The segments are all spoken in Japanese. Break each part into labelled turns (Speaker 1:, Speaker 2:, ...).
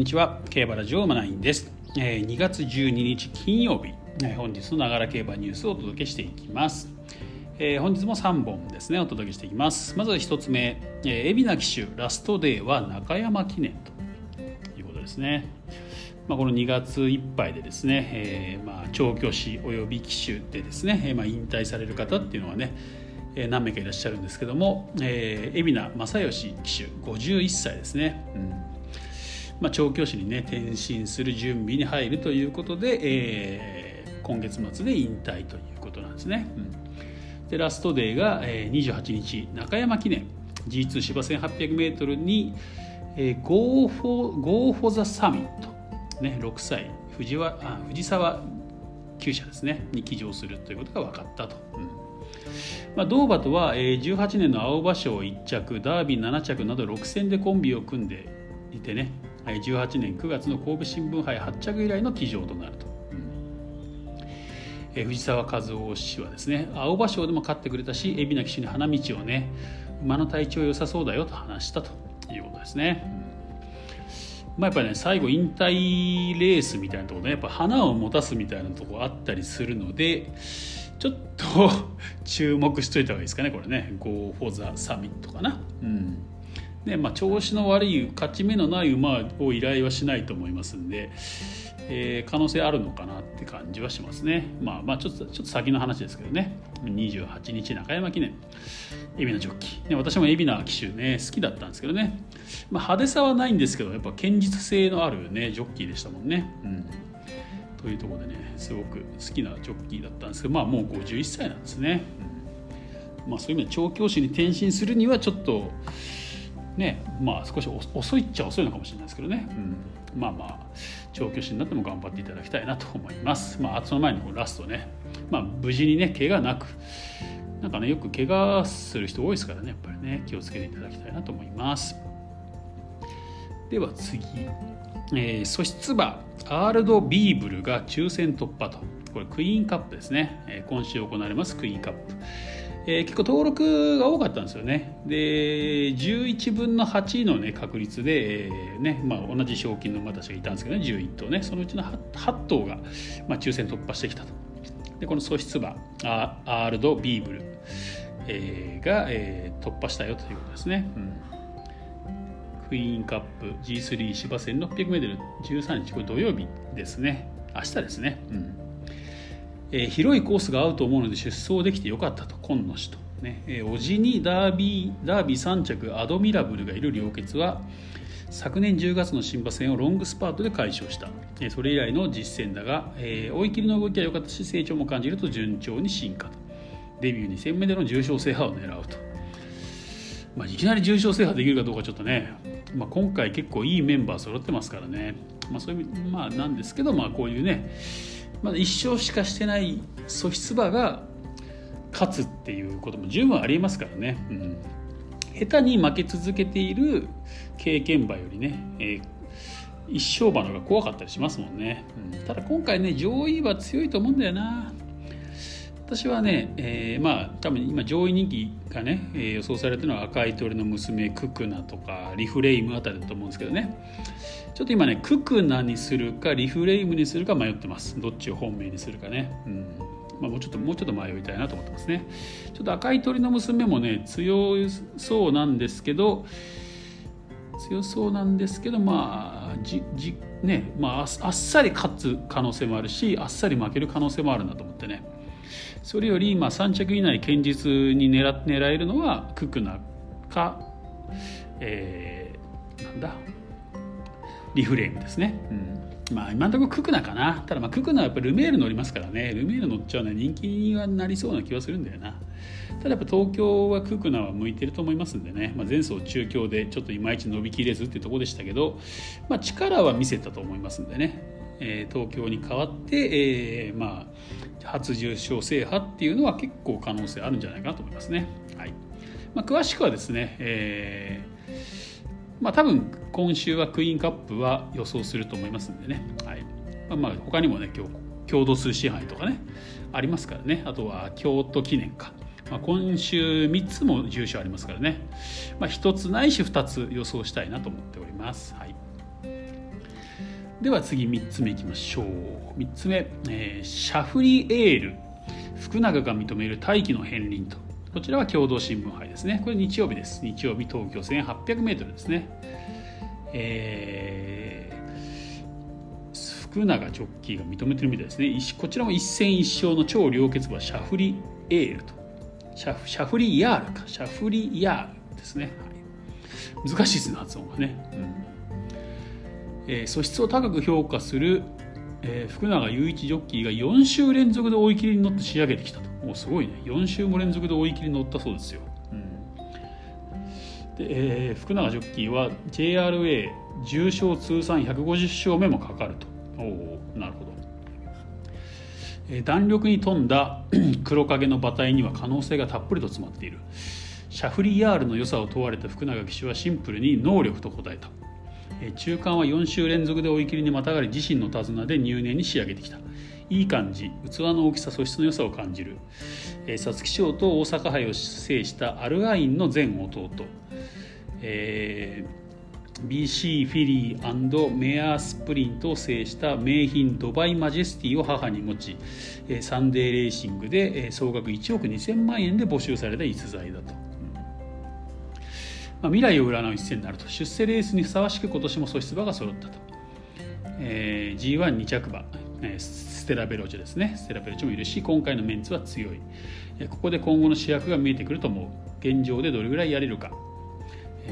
Speaker 1: にちは。競馬ラジオマナインです、えー、2月12日金曜日、えー、本日のながら競馬ニュースをお届けしていきます。えー、本日も3本ですね。お届けしていきます。まず1つ目、えー、海老名騎手ラストデーは中山記念ということですね。まあ、この2月いっぱいでですね、えー、まあ調教師および騎手でですね、えー、まあ引退される方っていうのはね、えー、何名かいらっしゃるんですけども、えー、海老名正義騎手51歳ですね、うん。まあ、調教師にね転身する準備に入るということで、えー、今月末で引退ということなんですね、うん、でラストデーが、えー、28日中山記念。G2 芝 1800m に、えー、ゴーフォゴーフォザサミット。ね6歳。藤はあ藤沢厩舎ですね。に騎乗するということが分かったと。うん。まあ、同馬とは、えー、18年の青葉賞1着ダービー7着など6戦でコンビを組んでいてね。18年9月の神戸新聞杯8着以来の騎乗となると、うんえ、藤沢和夫氏はですね青葉賞でも勝ってくれたし海老名騎手に花道をね馬の体調良さそうだよと話したということですね。まあ、やっぱりね最後引退レースみたいなところで、ね、やっぱ花を持たすみたいなところあったりするのでちょっと 注目しといた方がいいですかねこれね Go for the Summit かな。うんでまあ、調子の悪い勝ち目のない馬を依頼はしないと思いますんで、えー、可能性あるのかなって感じはしますね。まあまあちょっとちょっと先の話ですけどね28日中山記念海老名ジョッキ、ね、私も海老名騎手ね好きだったんですけどね、まあ、派手さはないんですけどやっぱ堅実性のあるねジョッキーでしたもんね。うんというところでねすごく好きなジョッキーだったんですけどまあもう51歳なんですね。うん、まあ、そういう意味で調教師に転身するにはちょっとねまあ少し遅いっちゃ遅いのかもしれないですけどね、うん、まあまあ調教師になっても頑張っていただきたいなと思います。まあ、その前にラストね、まあ、無事にね怪我なく。なんかねよく怪我する人多いですからねやっぱりね気をつけていただきたいなと思います。では次、えー、素質馬アールド・ビーブルが抽選突破と。これクイーンカップですね、えー、今週行われますクイーンカップ。えー、結構登録が多かったんですよね。で11分の8の、ね、確率で、えーねまあ、同じ賞金の馬たちがいたんですけどね11頭ねそのうちの 8, 8頭が、まあ、抽選突破してきたと。でこの素質馬アールド・ビーブル、えー、が、えー、突破したよということですね。うんクイーンカップ G3 芝 1600m13 日これ土曜日ですね明日ですね、うんえー、広いコースが合うと思うので出走できてよかったと今野氏と、ね。えー、おじにダービーダービー3着アドミラブルがいる良血は昨年10月の新馬戦をロングスパートで解消した、えー、それ以来の実戦だが、えー、追い切りの動きは良かったし成長も感じると順調に進化と。デビュー2戦目での重賞制覇を狙うと、まあ、いきなり重賞制覇できるかどうかちょっとね、まあ、今回結構いいメンバー揃ってますからね、まあ、そういうまあなんですけど、まあ、こういうねまだ1勝しかしてない素質馬が勝つっていうことも十分ありえますからね、うん、下手に負け続けている経験馬よりね、えー、一勝馬の方が怖かったりしますもんね、うん、ただ今回ね上位は強いと思うんだよな。私はね、えー、まあ多分今上位人気がね、えー、予想されてるのは赤い鳥の娘ククナとかリフレイムあたりだと思うんですけどね。ちょっと今ねククナにするかリフレイムにするか迷ってます。どっちを本命にするかね。うん。まあ、もうちょっともうちょっと迷いたいなと思ってますね。ちょっと赤い鳥の娘もね強そうなんですけど強そうなんですけどまあじじねまああっさり勝つ可能性もあるしあっさり負ける可能性もあるなと思ってね。それよりまあ3着以内堅実に狙狙えるのはククナか、えー、なんだ？リフレームですね。うんまあ今のところククナかな。ただまあククナはやっぱルメール乗りますからね。ルメール乗っちゃうのは人気にはなりそうな気はするんだよな。ただやっぱ東京はククナは向いてると思いますんでね。まあ、前走中京でちょっといまいち伸びきれずっていうところでしたけど、まあ、力は見せたと思いますんでね。えー、東京に代わって、えー、まあ初重賞制覇っていうのは結構可能性あるんじゃないかなと思いますね。はいまあ、詳しくはですね、えーまあ、多分今週はクイーンカップは予想すると思いますんでね、はい。まあ、まあ他にもね今日郷土数支配とかねありますからね。あとは京都記念か、まあ、今週3つも重賞ありますからね、まあ、1つないし2つ予想したいなと思っております。はい。では次3つ目いきましょう。3つ目、えー、シャフリエール。福永が認める大気の片鱗と。こちらは共同新聞杯ですね。これ日曜日です。日曜日東京 1800m ですね。えー、福永ジョッキーが認めてるみたいですね。こちらも一戦一勝の超良血馬シャフリエールと。シャフシャフリヤールか。シャフリヤールですね、はい、難しいですね発音がね、うん。えー、素質を高く評価する、えー、福永雄一ジョッキーが4週連続で追い切りに乗って仕上げてきたと。おすごいね。4週も連続で追い切り乗ったそうですよ、うん、でえー、福永ジョッキーは JRA 重賞通算150勝目もかかると。おなるほど。弾力に富んだ 黒影の馬体には可能性がたっぷりと詰まっている。シャフリヤールの良さを問われた福永騎手はシンプルに能力と答えた。中間は4週連続で追い切りにまたがり自身の手綱で入念に仕上げてきた。いい感じ器の大きさ素質の良さを感じる皐月賞と大阪杯を制したアルガインの全弟、えー、BC フィリーメアースプリントを制した名品ドバイマジェスティを母に持ちサンデーレーシングで総額1億2000万円で募集された逸材だと。まあ、未来を占う一戦になると。出世レースにふさわしく今年も素質馬が揃ったと、えー、G12 着馬、え、ステラベロチェですね。ステラベロチェもいるし今回のメンツは強い、ここで今後の主役が見えてくると思う現状でどれぐらいやれるか、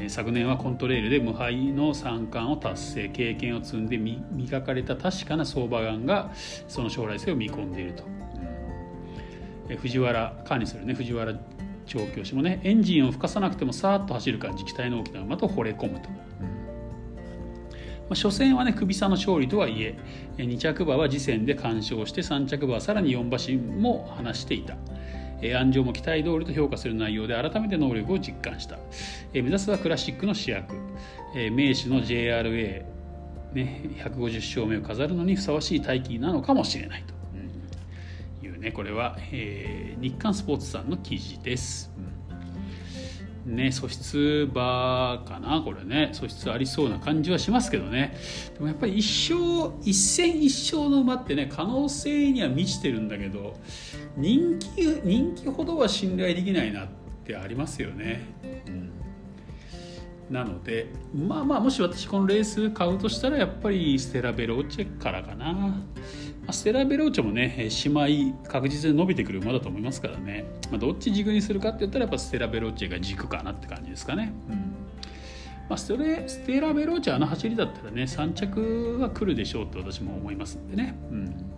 Speaker 1: 昨年はコントレールで無敗の三冠を達成経験を積んで磨かれた確かな相場眼がその将来性を見込んでいると、うん、藤原管理するね藤原調教師もねエンジンを吹かさなくてもさーっと走る感じ期待の大きな馬と惚れ込むと。まあ、初戦はね首差の勝利とはいえ2着馬は次戦で完勝して3着馬はさらに4馬身も話していた。安城も期待通りと評価する内容で改めて能力を実感した。目指すはクラシックの主役。名手の JRA、ね、150勝目を飾るのにふさわしい大器なのかもしれないと。ねこれは、えー、日刊スポーツさんの記事です、うん、ね素質馬かなこれね。素質ありそうな感じはしますけどね。でもやっぱり一生一戦一勝の馬ってね可能性には満ちてるんだけど人気人気ほどは信頼できないなってありますよね、うん。なのでまあまあもし私このレース買うとしたらやっぱりステラベローチェからかな。ステラベローチェもね姉妹確実に伸びてくる馬だと思いますからね、まあ、どっち軸にするかって言ったらやっぱステラベローチェが軸かなって感じですかね、うん。まあ、ステステラベローチェあの走りだったらね3着は来るでしょうって私も思いますんでね、うん、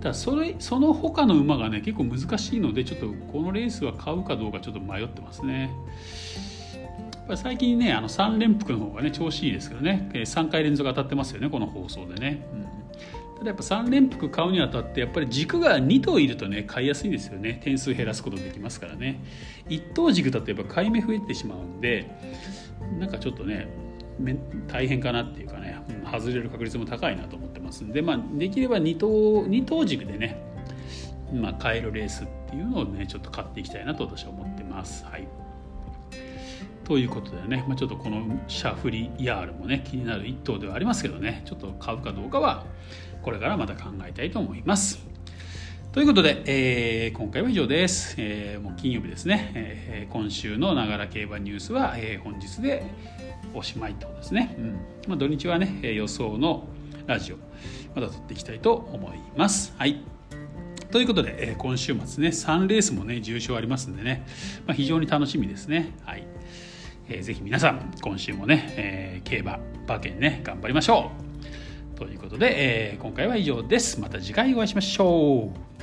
Speaker 1: ただそれその他の馬がね結構難しいのでちょっとこのレースは買うかどうかちょっと迷ってますね。最近ねあの3連複の方がね調子いいですけどね。3回連続当たってますよねこの放送でね、うんただやっぱ3連複買うにあたってやっぱり軸が2頭いるとね買いやすいんですよね。点数減らすことできますからね。1頭軸だとやっぱ買い目増えてしまうんでなんかちょっとね大変かなっていうかね外れる確率も高いなと思ってますんで、まあ、できれば2頭 ,2 頭軸でね、まあ、買えるレースっていうのをねちょっと買っていきたいなと私は思ってます。はい。ということでね、まあ、ちょっとこのシャフリヤールもね気になる1頭ではありますけどねちょっと買うかどうかはこれからまた考えたいと思います。ということで、えー、今回は以上です。えー、もう金曜日ですね、えー、今週のながら競馬ニュースは、え、本日でおしまいとですね、うんまあ、土日はね予想のラジオまた撮っていきたいと思います。はいということで、え、今週末ね3レースもね重賞ありますんでね、まあ、非常に楽しみですね。はいえー、ぜひ皆さん今週もね、えー、競馬馬券ね頑張りましょうということで、えー、今回は以上です。また次回お会いしましょう。